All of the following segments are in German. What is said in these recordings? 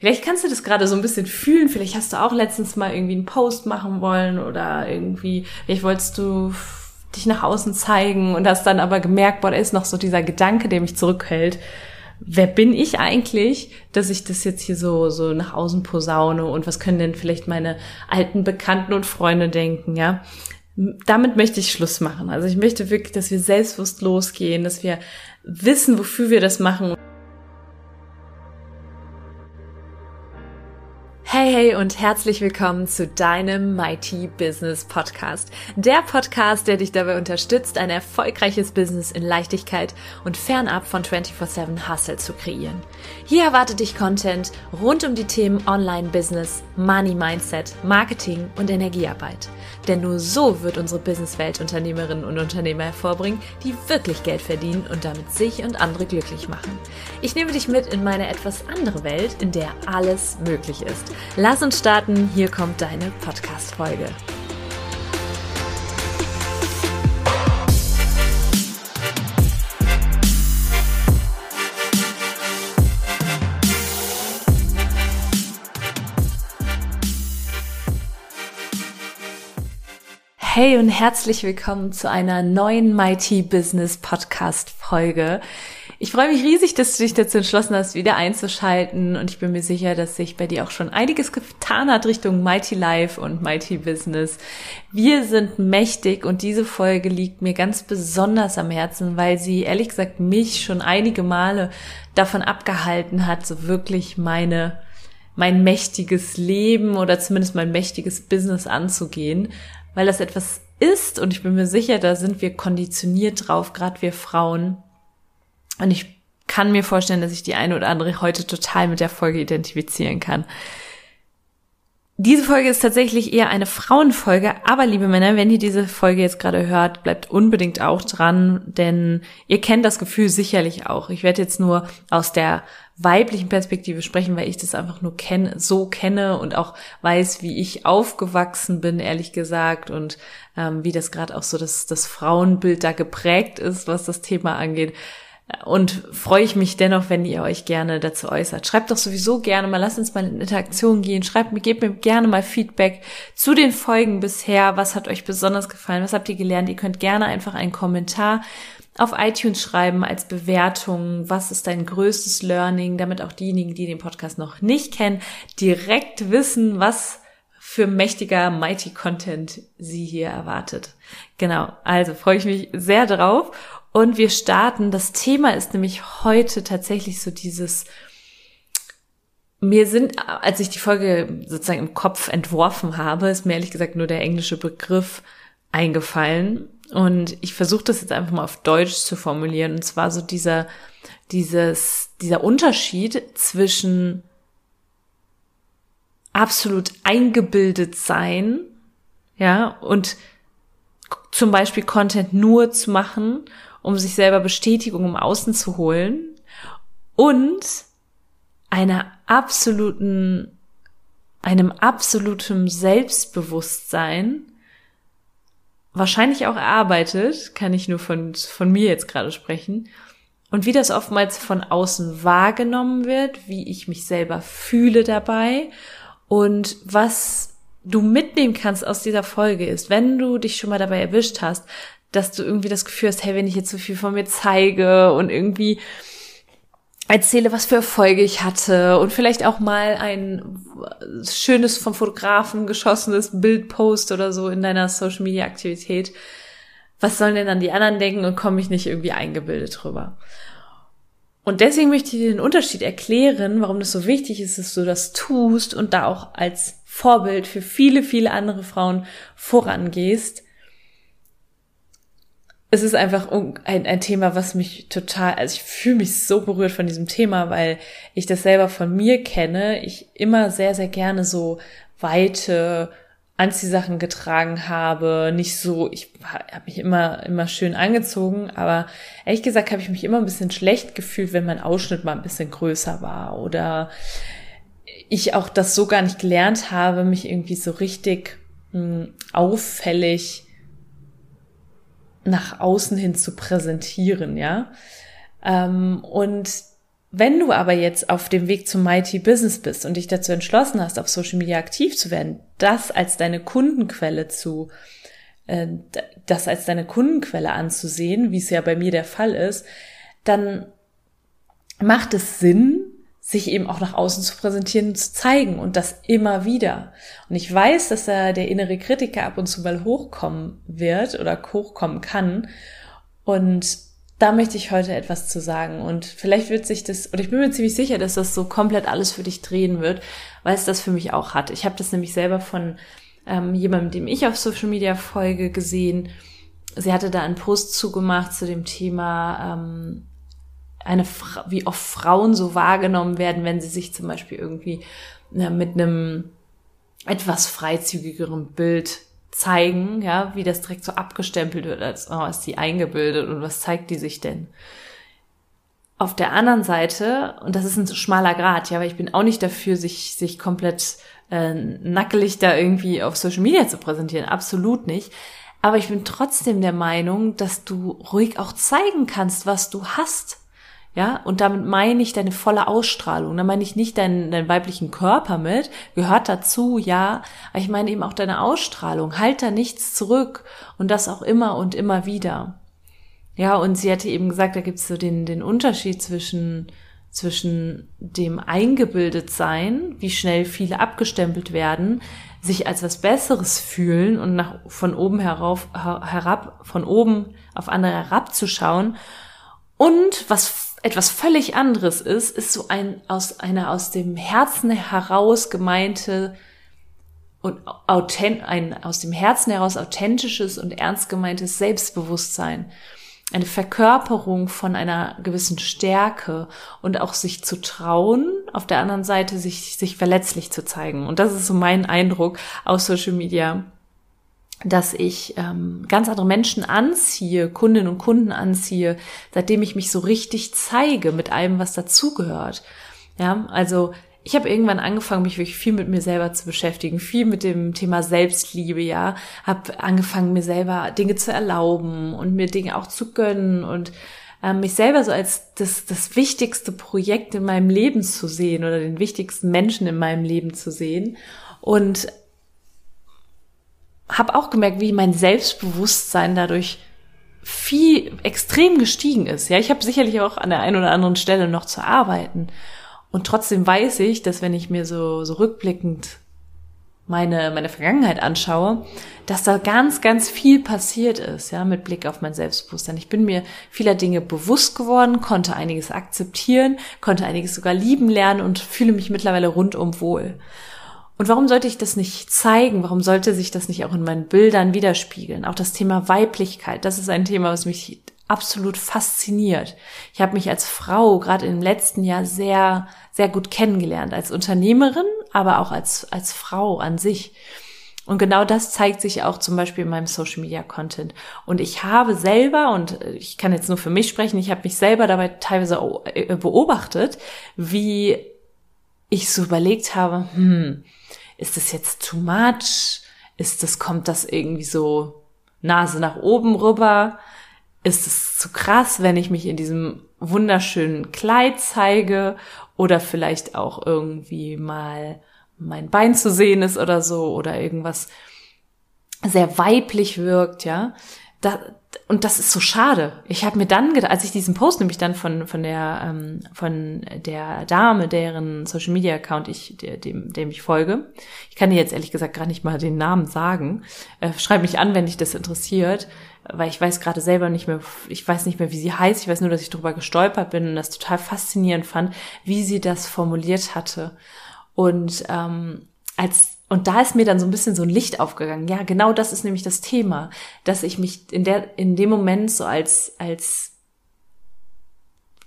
Vielleicht kannst du das gerade so ein bisschen fühlen. Vielleicht hast du auch letztens mal irgendwie einen Post machen wollen oder irgendwie, vielleicht wolltest du dich nach außen zeigen und hast dann aber gemerkt, boah, da ist noch so dieser Gedanke, der mich zurückhält. Wer bin ich eigentlich, dass ich das jetzt hier so, so nach außen posaune und was können denn vielleicht meine alten Bekannten und Freunde denken, ja? Damit möchte ich Schluss machen. Also ich möchte wirklich, dass wir selbstbewusst losgehen, dass wir wissen, wofür wir das machen. Hey, hey und herzlich willkommen zu deinem Mighty Business Podcast. Der Podcast, der dich dabei unterstützt, ein erfolgreiches Business in Leichtigkeit und fernab von 24-7 Hustle zu kreieren. Hier erwartet dich Content rund um die Themen Online-Business, Money Mindset, Marketing und Energiearbeit. Denn nur so wird unsere Businesswelt Unternehmerinnen und Unternehmer hervorbringen, die wirklich Geld verdienen und damit sich und andere glücklich machen. Ich nehme dich mit in meine etwas andere Welt, in der alles möglich ist. Lass uns starten, hier kommt deine Podcast-Folge. Hey und herzlich willkommen zu einer neuen Mighty Business Podcast Folge. Ich freue mich riesig, dass du dich dazu entschlossen hast, wieder einzuschalten und ich bin mir sicher, dass sich bei dir auch schon einiges getan hat Richtung Mighty Life und Mighty Business. Wir sind mächtig und diese Folge liegt mir ganz besonders am Herzen, weil sie ehrlich gesagt mich schon einige Male davon abgehalten hat, so wirklich meine mein mächtiges Leben oder zumindest mein mächtiges Business anzugehen, weil das etwas ist und ich bin mir sicher, da sind wir konditioniert drauf, gerade wir Frauen, und ich kann mir vorstellen, dass ich die eine oder andere heute total mit der Folge identifizieren kann. Diese Folge ist tatsächlich eher eine Frauenfolge, aber liebe Männer, wenn ihr diese Folge jetzt gerade hört, bleibt unbedingt auch dran, denn ihr kennt das Gefühl sicherlich auch. Ich werde jetzt nur aus der weiblichen Perspektive sprechen, weil ich das einfach nur kenne, so kenne und auch weiß, wie ich aufgewachsen bin, ehrlich gesagt, und ähm, wie das gerade auch so das, das Frauenbild da geprägt ist, was das Thema angeht und freue ich mich dennoch, wenn ihr euch gerne dazu äußert. Schreibt doch sowieso gerne mal, lasst uns mal in Interaktion gehen. Schreibt mir, gebt mir gerne mal Feedback zu den Folgen bisher. Was hat euch besonders gefallen? Was habt ihr gelernt? Ihr könnt gerne einfach einen Kommentar auf iTunes schreiben als Bewertung. Was ist dein größtes Learning? Damit auch diejenigen, die den Podcast noch nicht kennen, direkt wissen, was für mächtiger, mighty Content sie hier erwartet. Genau. Also freue ich mich sehr drauf und wir starten. Das Thema ist nämlich heute tatsächlich so dieses, mir sind, als ich die Folge sozusagen im Kopf entworfen habe, ist mir ehrlich gesagt nur der englische Begriff eingefallen. Und ich versuche das jetzt einfach mal auf Deutsch zu formulieren. Und zwar so dieser, dieses, dieser Unterschied zwischen absolut eingebildet sein, ja, und zum Beispiel Content nur zu machen um sich selber Bestätigung im Außen zu holen und einer absoluten, einem absoluten Selbstbewusstsein, wahrscheinlich auch erarbeitet, kann ich nur von, von mir jetzt gerade sprechen, und wie das oftmals von außen wahrgenommen wird, wie ich mich selber fühle dabei und was du mitnehmen kannst aus dieser Folge ist, wenn du dich schon mal dabei erwischt hast, dass du irgendwie das Gefühl hast, hey, wenn ich jetzt so viel von mir zeige und irgendwie erzähle, was für Erfolge ich hatte und vielleicht auch mal ein schönes vom Fotografen geschossenes Bild post oder so in deiner Social Media Aktivität. Was sollen denn dann die anderen denken und komme ich nicht irgendwie eingebildet drüber? Und deswegen möchte ich dir den Unterschied erklären, warum das so wichtig ist, dass du das tust und da auch als Vorbild für viele, viele andere Frauen vorangehst, es ist einfach ein, ein Thema, was mich total, also ich fühle mich so berührt von diesem Thema, weil ich das selber von mir kenne. Ich immer sehr, sehr gerne so weite Anziehsachen getragen habe, nicht so, ich habe mich immer, immer schön angezogen, aber ehrlich gesagt habe ich mich immer ein bisschen schlecht gefühlt, wenn mein Ausschnitt mal ein bisschen größer war oder ich auch das so gar nicht gelernt habe, mich irgendwie so richtig mh, hm, auffällig nach außen hin zu präsentieren, ja. Ähm, und wenn du aber jetzt auf dem Weg zum Mighty Business bist und dich dazu entschlossen hast, auf Social Media aktiv zu werden, das als deine Kundenquelle zu, äh, das als deine Kundenquelle anzusehen, wie es ja bei mir der Fall ist, dann macht es Sinn, sich eben auch nach außen zu präsentieren und zu zeigen und das immer wieder. Und ich weiß, dass da der innere Kritiker ab und zu mal hochkommen wird oder hochkommen kann. Und da möchte ich heute etwas zu sagen. Und vielleicht wird sich das, oder ich bin mir ziemlich sicher, dass das so komplett alles für dich drehen wird, weil es das für mich auch hat. Ich habe das nämlich selber von ähm, jemandem, dem ich auf Social Media folge, gesehen. Sie hatte da einen Post zugemacht zu dem Thema, ähm, eine, wie oft Frauen so wahrgenommen werden, wenn sie sich zum Beispiel irgendwie ja, mit einem etwas freizügigeren Bild zeigen, ja, wie das direkt so abgestempelt wird, als oh, ist die eingebildet und was zeigt die sich denn? Auf der anderen Seite, und das ist ein schmaler Grad, ja, weil ich bin auch nicht dafür, sich, sich komplett äh, nackelig da irgendwie auf Social Media zu präsentieren, absolut nicht. Aber ich bin trotzdem der Meinung, dass du ruhig auch zeigen kannst, was du hast. Ja, und damit meine ich deine volle Ausstrahlung. Da meine ich nicht deinen, deinen weiblichen Körper mit, gehört dazu, ja, aber ich meine eben auch deine Ausstrahlung. Halt da nichts zurück und das auch immer und immer wieder. Ja, und sie hatte eben gesagt, da gibt's so den, den Unterschied zwischen, zwischen dem eingebildet sein, wie schnell viele abgestempelt werden, sich als was Besseres fühlen und nach, von oben herauf, herab, von oben auf andere herabzuschauen und was etwas völlig anderes ist, ist so ein aus einer aus dem Herzen heraus gemeinte und authent, ein aus dem Herzen heraus authentisches und ernst gemeintes Selbstbewusstsein. Eine Verkörperung von einer gewissen Stärke und auch sich zu trauen, auf der anderen Seite sich, sich verletzlich zu zeigen. Und das ist so mein Eindruck aus Social Media dass ich ähm, ganz andere Menschen anziehe, Kundinnen und Kunden anziehe, seitdem ich mich so richtig zeige mit allem, was dazugehört. Ja, also ich habe irgendwann angefangen, mich wirklich viel mit mir selber zu beschäftigen, viel mit dem Thema Selbstliebe, ja, habe angefangen, mir selber Dinge zu erlauben und mir Dinge auch zu gönnen und ähm, mich selber so als das, das wichtigste Projekt in meinem Leben zu sehen oder den wichtigsten Menschen in meinem Leben zu sehen und habe auch gemerkt, wie mein Selbstbewusstsein dadurch viel extrem gestiegen ist. Ja, ich habe sicherlich auch an der einen oder anderen Stelle noch zu arbeiten. Und trotzdem weiß ich, dass wenn ich mir so, so rückblickend meine, meine Vergangenheit anschaue, dass da ganz, ganz viel passiert ist, ja, mit Blick auf mein Selbstbewusstsein. Ich bin mir vieler Dinge bewusst geworden, konnte einiges akzeptieren, konnte einiges sogar lieben lernen und fühle mich mittlerweile rundum wohl. Und warum sollte ich das nicht zeigen? Warum sollte sich das nicht auch in meinen Bildern widerspiegeln? Auch das Thema Weiblichkeit, das ist ein Thema, was mich absolut fasziniert. Ich habe mich als Frau gerade im letzten Jahr sehr, sehr gut kennengelernt, als Unternehmerin, aber auch als, als Frau an sich. Und genau das zeigt sich auch zum Beispiel in meinem Social Media Content. Und ich habe selber, und ich kann jetzt nur für mich sprechen, ich habe mich selber dabei teilweise äh, beobachtet, wie ich so überlegt habe, hm, ist das jetzt too much? Ist das, kommt das irgendwie so Nase nach oben rüber? Ist es zu krass, wenn ich mich in diesem wunderschönen Kleid zeige oder vielleicht auch irgendwie mal mein Bein zu sehen ist oder so oder irgendwas sehr weiblich wirkt, ja? Da, und das ist so schade. Ich habe mir dann gedacht, als ich diesen Post nämlich dann von von der ähm, von der Dame, deren Social Media Account ich der, dem dem ich folge, ich kann dir jetzt ehrlich gesagt gar nicht mal den Namen sagen. Äh, schreib mich an, wenn dich das interessiert, weil ich weiß gerade selber nicht mehr, ich weiß nicht mehr, wie sie heißt. Ich weiß nur, dass ich drüber gestolpert bin und das total faszinierend fand, wie sie das formuliert hatte. Und ähm, als und da ist mir dann so ein bisschen so ein Licht aufgegangen. Ja, genau das ist nämlich das Thema, dass ich mich in der, in dem Moment so als, als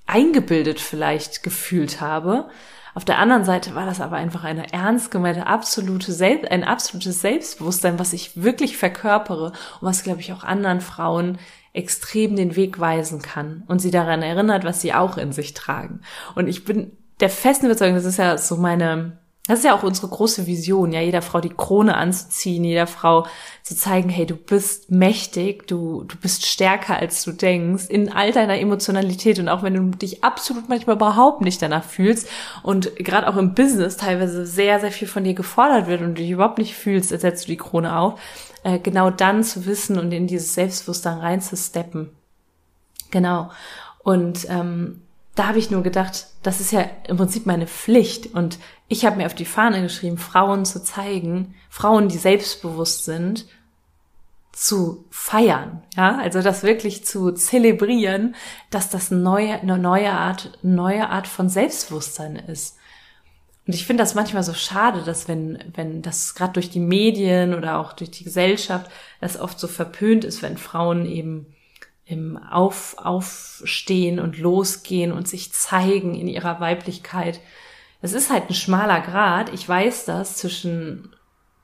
eingebildet vielleicht gefühlt habe. Auf der anderen Seite war das aber einfach eine ernst gemeinte, absolute Selbst, ein absolutes Selbstbewusstsein, was ich wirklich verkörpere und was, glaube ich, auch anderen Frauen extrem den Weg weisen kann und sie daran erinnert, was sie auch in sich tragen. Und ich bin der festen Überzeugung, das ist ja so meine, Das ist ja auch unsere große Vision, ja, jeder Frau die Krone anzuziehen, jeder Frau zu zeigen, hey, du bist mächtig, du, du bist stärker als du denkst, in all deiner Emotionalität und auch wenn du dich absolut manchmal überhaupt nicht danach fühlst und gerade auch im Business teilweise sehr, sehr viel von dir gefordert wird und du dich überhaupt nicht fühlst, als setzt du die Krone auf, äh, genau dann zu wissen und in dieses Selbstbewusstsein reinzusteppen. Genau. Und ähm, da habe ich nur gedacht, das ist ja im Prinzip meine Pflicht. Und ich habe mir auf die Fahne geschrieben, Frauen zu zeigen, Frauen, die selbstbewusst sind, zu feiern, ja, also das wirklich zu zelebrieren, dass das neue, eine neue Art, neue Art von Selbstbewusstsein ist. Und ich finde das manchmal so schade, dass wenn, wenn das gerade durch die Medien oder auch durch die Gesellschaft, das oft so verpönt ist, wenn Frauen eben im Auf, Aufstehen und Losgehen und sich zeigen in ihrer Weiblichkeit. Es ist halt ein schmaler Grad, ich weiß das, zwischen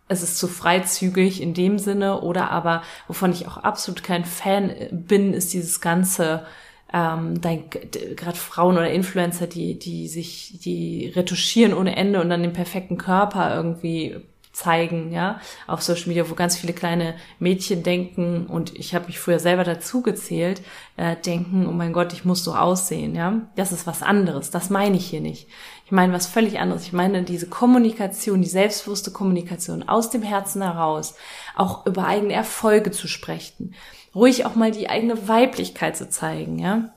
es ist zu freizügig in dem Sinne oder aber, wovon ich auch absolut kein Fan bin, ist dieses ganze, ähm, gerade Frauen oder Influencer, die, die sich, die retuschieren ohne Ende und dann den perfekten Körper irgendwie zeigen, ja, auf Social Media, wo ganz viele kleine Mädchen denken, und ich habe mich früher selber dazu gezählt, äh, denken, oh mein Gott, ich muss so aussehen, ja. Das ist was anderes, das meine ich hier nicht. Ich meine was völlig anderes. Ich meine diese Kommunikation, die selbstbewusste Kommunikation aus dem Herzen heraus, auch über eigene Erfolge zu sprechen, ruhig auch mal die eigene Weiblichkeit zu zeigen, ja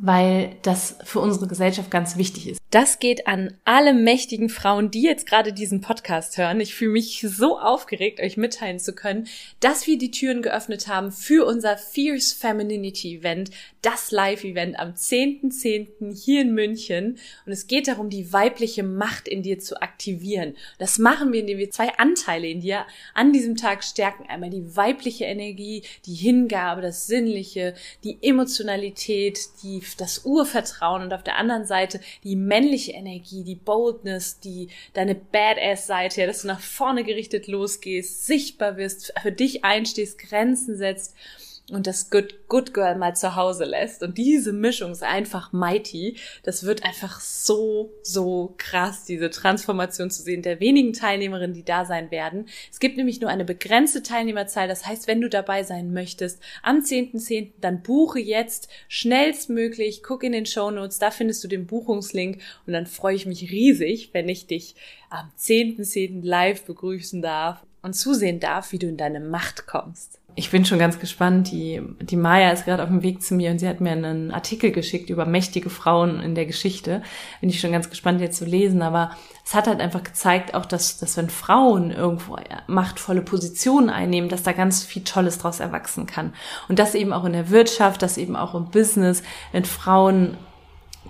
weil das für unsere Gesellschaft ganz wichtig ist. Das geht an alle mächtigen Frauen, die jetzt gerade diesen Podcast hören. Ich fühle mich so aufgeregt, euch mitteilen zu können, dass wir die Türen geöffnet haben für unser Fierce Femininity Event, das Live-Event am 10.10. .10. hier in München. Und es geht darum, die weibliche Macht in dir zu aktivieren. Das machen wir, indem wir zwei Anteile in dir an diesem Tag stärken. Einmal die weibliche Energie, die Hingabe, das Sinnliche, die Emotionalität, die, das Urvertrauen und auf der anderen Seite die männliche Energie, die Boldness, die deine Badass-Seite, ja, dass du nach vorne gerichtet losgehst, sichtbar wirst, für dich einstehst, Grenzen setzt und das Good, Good Girl mal zu Hause lässt. Und diese Mischung ist einfach mighty. Das wird einfach so, so krass, diese Transformation zu sehen der wenigen Teilnehmerinnen, die da sein werden. Es gibt nämlich nur eine begrenzte Teilnehmerzahl. Das heißt, wenn du dabei sein möchtest, am 10.10., .10., dann buche jetzt schnellstmöglich, guck in den Show Notes, da findest du den Buchungslink und dann freue ich mich riesig, wenn ich dich am 10.10. .10. live begrüßen darf und zusehen darf, wie du in deine Macht kommst ich bin schon ganz gespannt. Die, die Maya ist gerade auf dem Weg zu mir und sie hat mir einen Artikel geschickt über mächtige Frauen in der Geschichte. Bin ich schon ganz gespannt, jetzt zu lesen. Aber es hat halt einfach gezeigt, auch dass, dass wenn Frauen irgendwo machtvolle Positionen einnehmen, dass da ganz viel Tolles draus erwachsen kann. Und das eben auch in der Wirtschaft, das eben auch im Business, wenn Frauen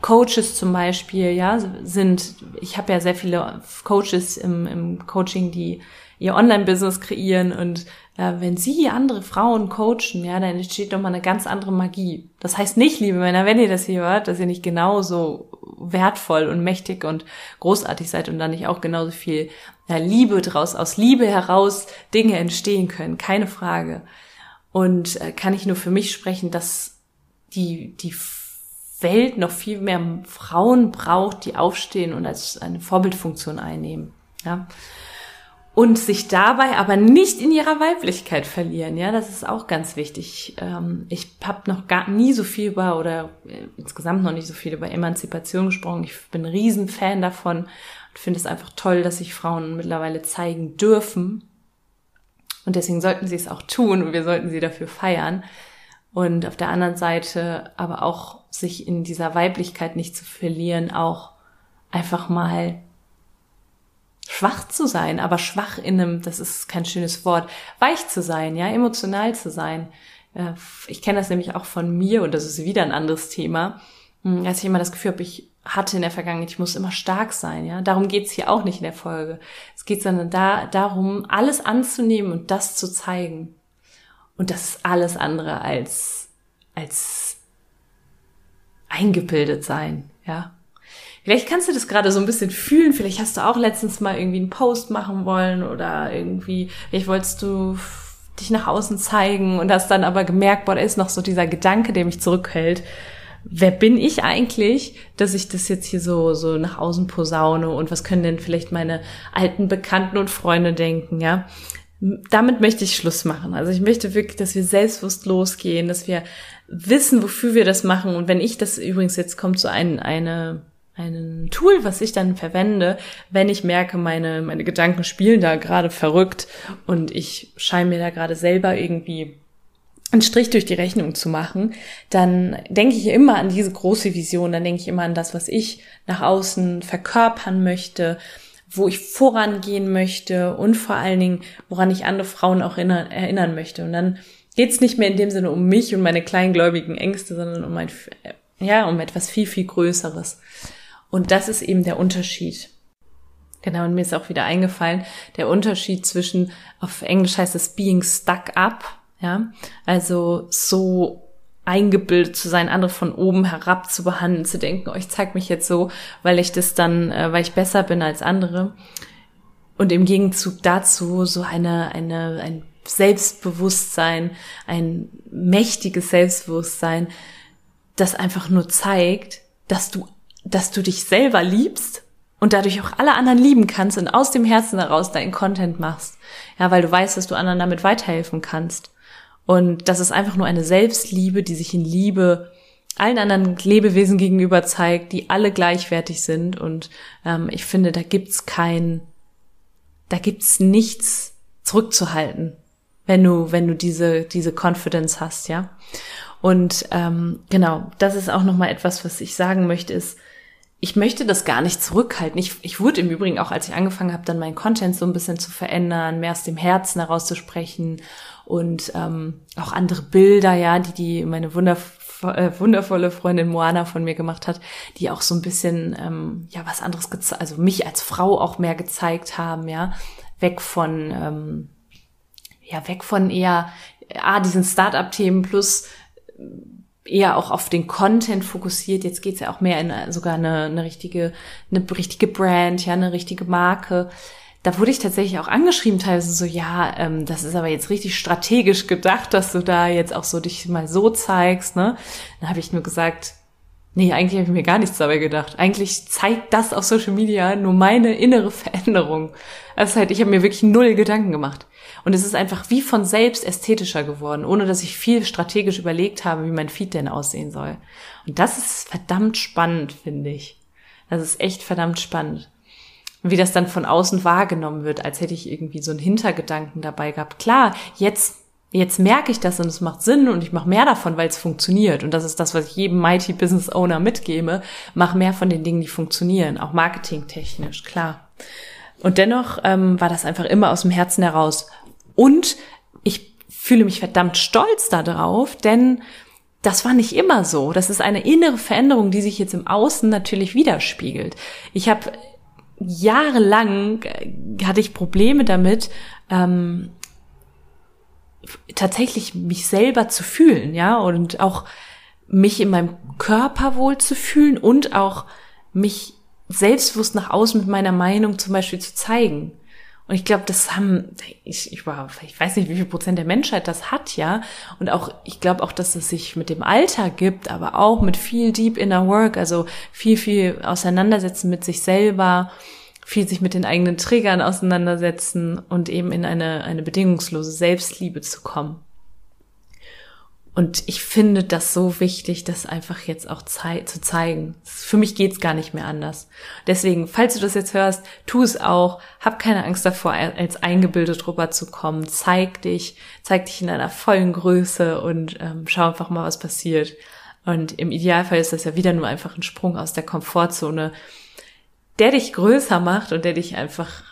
Coaches zum Beispiel, ja, sind, ich habe ja sehr viele Coaches im, im Coaching, die ihr Online-Business kreieren und äh, wenn sie andere Frauen coachen, ja, dann entsteht doch mal eine ganz andere Magie. Das heißt nicht, liebe Männer, wenn ihr das hier hört, dass ihr nicht genauso wertvoll und mächtig und großartig seid und dann nicht auch genauso viel ja, Liebe draus, aus Liebe heraus Dinge entstehen können, keine Frage. Und äh, kann ich nur für mich sprechen, dass die, die Welt noch viel mehr Frauen braucht, die aufstehen und als eine Vorbildfunktion einnehmen. Ja und sich dabei aber nicht in ihrer Weiblichkeit verlieren. Ja, das ist auch ganz wichtig. Ähm, ich habe noch gar nie so viel über oder äh, insgesamt noch nicht so viel über Emanzipation gesprochen. Ich bin ein Riesenfan davon und finde es einfach toll, dass sich Frauen mittlerweile zeigen dürfen. Und deswegen sollten sie es auch tun und wir sollten sie dafür feiern. Und auf der anderen Seite aber auch sich in dieser Weiblichkeit nicht zu verlieren, auch einfach mal schwach zu sein, aber schwach in einem, das ist kein schönes Wort, weich zu sein, ja, emotional zu sein. Äh, ich kenne das nämlich auch von mir und das ist wieder ein anderes Thema. Hm, als ich immer das Gefühl habe, ich hatte in der Vergangenheit, ich muss immer stark sein, ja. Darum geht's hier auch nicht in der Folge. Es geht sondern da, darum, alles anzunehmen und das zu zeigen. Und das ist alles andere als, als eingebildet sein, ja. Vielleicht kannst du das gerade so ein bisschen fühlen. Vielleicht hast du auch letztens mal irgendwie einen Post machen wollen oder irgendwie, vielleicht wolltest du dich nach außen zeigen und hast dann aber gemerkt, boah, da ist noch so dieser Gedanke, der mich zurückhält. wer bin ich eigentlich, dass ich das jetzt hier so, so nach außen posaune und was können denn vielleicht meine alten Bekannten und Freunde denken, ja? Damit möchte ich Schluss machen. Also ich möchte wirklich, dass wir selbstbewusst losgehen, dass wir wissen, wofür wir das machen. Und wenn ich das übrigens jetzt kommt so ein, eine, ein Tool, was ich dann verwende, wenn ich merke, meine, meine Gedanken spielen da gerade verrückt und ich scheine mir da gerade selber irgendwie einen Strich durch die Rechnung zu machen, dann denke ich immer an diese große Vision, dann denke ich immer an das, was ich nach außen verkörpern möchte, wo ich vorangehen möchte und vor allen Dingen, woran ich andere Frauen auch erinnern, möchte. Und dann geht es nicht mehr in dem Sinne um mich und meine kleingläubigen Ängste, sondern um ein, ja, um etwas viel, viel Größeres. Und das ist eben der Unterschied. Genau, und mir ist auch wieder eingefallen, der Unterschied zwischen, auf Englisch heißt es being stuck up, ja, also so eingebildet zu sein, andere von oben herab zu behandeln, zu denken, oh, ich zeig mich jetzt so, weil ich das dann, äh, weil ich besser bin als andere. Und im Gegenzug dazu so eine, eine, ein Selbstbewusstsein, ein mächtiges Selbstbewusstsein, das einfach nur zeigt, dass du, dass du dich selber liebst und dadurch auch alle anderen lieben kannst und aus dem Herzen heraus deinen Content machst. Ja, weil du weißt, dass du anderen damit weiterhelfen kannst. Und das ist einfach nur eine Selbstliebe, die sich in Liebe allen anderen Lebewesen gegenüber zeigt, die alle gleichwertig sind. Und ähm, ich finde, da gibt's kein, da gibt's nichts zurückzuhalten, wenn du, wenn du diese, diese Confidence hast, ja. Und ähm, genau, das ist auch nochmal etwas, was ich sagen möchte, ist, ich möchte das gar nicht zurückhalten. Ich, ich wurde im Übrigen auch, als ich angefangen habe, dann meinen Content so ein bisschen zu verändern, mehr aus dem Herzen herauszusprechen und ähm, auch andere Bilder, ja, die die meine wunderv äh, wundervolle Freundin Moana von mir gemacht hat, die auch so ein bisschen ähm, ja was anderes, also mich als Frau auch mehr gezeigt haben, ja, weg von ähm, ja weg von eher ah diesen Start-up-Themen plus eher auch auf den Content fokussiert. Jetzt geht's ja auch mehr in sogar eine, eine richtige, eine richtige Brand, ja, eine richtige Marke. Da wurde ich tatsächlich auch angeschrieben, teilweise so, ja, ähm, das ist aber jetzt richtig strategisch gedacht, dass du da jetzt auch so dich mal so zeigst, ne? Dann habe ich nur gesagt, nee, eigentlich habe ich mir gar nichts dabei gedacht. Eigentlich zeigt das auf Social Media nur meine innere Veränderung. Also halt, ich habe mir wirklich null Gedanken gemacht. Und es ist einfach wie von selbst ästhetischer geworden, ohne dass ich viel strategisch überlegt habe, wie mein Feed denn aussehen soll. Und das ist verdammt spannend, finde ich. Das ist echt verdammt spannend. Wie das dann von außen wahrgenommen wird, als hätte ich irgendwie so einen Hintergedanken dabei gehabt. Klar, jetzt jetzt merke ich das und es macht Sinn und ich mache mehr davon, weil es funktioniert. Und das ist das, was ich jedem Mighty Business Owner mitgebe. Mach mehr von den Dingen, die funktionieren, auch marketingtechnisch, klar. Und dennoch ähm, war das einfach immer aus dem Herzen heraus. Und ich fühle mich verdammt stolz darauf, denn das war nicht immer so. Das ist eine innere Veränderung, die sich jetzt im Außen natürlich widerspiegelt. Ich habe jahrelang äh, hatte ich Probleme damit, ähm, tatsächlich mich selber zu fühlen, ja, und auch mich in meinem Körper wohl zu fühlen und auch mich selbstbewusst nach außen mit meiner Meinung zum Beispiel zu zeigen. Und ich glaube, das haben, ich, ich, ich weiß nicht, wie viel Prozent der Menschheit das hat, ja. Und auch, ich glaube auch, dass es sich mit dem Alter gibt, aber auch mit viel Deep Inner Work, also viel, viel auseinandersetzen mit sich selber, viel sich mit den eigenen Triggern auseinandersetzen und eben in eine, eine bedingungslose Selbstliebe zu kommen. Und ich finde das so wichtig, das einfach jetzt auch zei zu zeigen. Für mich geht's gar nicht mehr anders. Deswegen, falls du das jetzt hörst, tu es auch. Hab keine Angst davor, als eingebildet rüberzukommen. Zeig dich, zeig dich in deiner vollen Größe und ähm, schau einfach mal, was passiert. Und im Idealfall ist das ja wieder nur einfach ein Sprung aus der Komfortzone, der dich größer macht und der dich einfach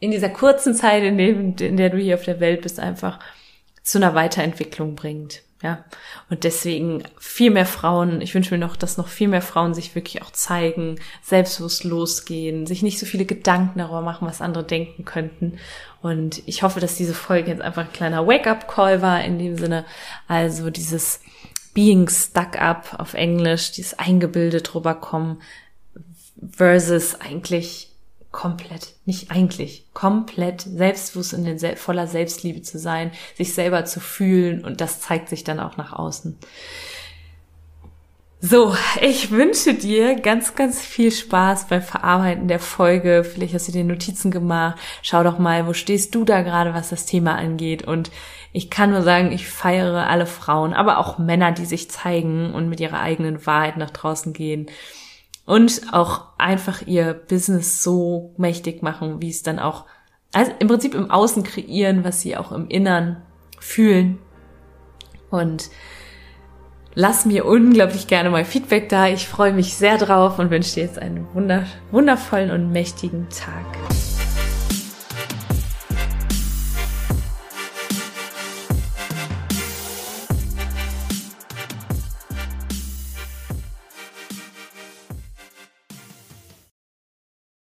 in dieser kurzen Zeit, in, dem, in der du hier auf der Welt bist, einfach zu einer Weiterentwicklung bringt. Ja, und deswegen viel mehr Frauen, ich wünsche mir noch, dass noch viel mehr Frauen sich wirklich auch zeigen, selbstbewusst losgehen, sich nicht so viele Gedanken darüber machen, was andere denken könnten. Und ich hoffe, dass diese Folge jetzt einfach ein kleiner Wake-up-Call war in dem Sinne. Also dieses Being stuck up auf Englisch, dieses eingebildet rüberkommen versus eigentlich komplett, nicht eigentlich, komplett selbstbewusst und in voller Selbstliebe zu sein, sich selber zu fühlen und das zeigt sich dann auch nach außen. So, ich wünsche dir ganz, ganz viel Spaß beim Verarbeiten der Folge. Vielleicht hast du dir Notizen gemacht. Schau doch mal, wo stehst du da gerade, was das Thema angeht. Und ich kann nur sagen, ich feiere alle Frauen, aber auch Männer, die sich zeigen und mit ihrer eigenen Wahrheit nach draußen gehen. Und auch einfach ihr Business so mächtig machen, wie es dann auch, also im Prinzip im Außen kreieren, was sie auch im Innern fühlen. Und Lass mir unglaublich gerne mal Feedback da. Ich freue mich sehr drauf und wünsche dir jetzt einen wundervollen und mächtigen Tag.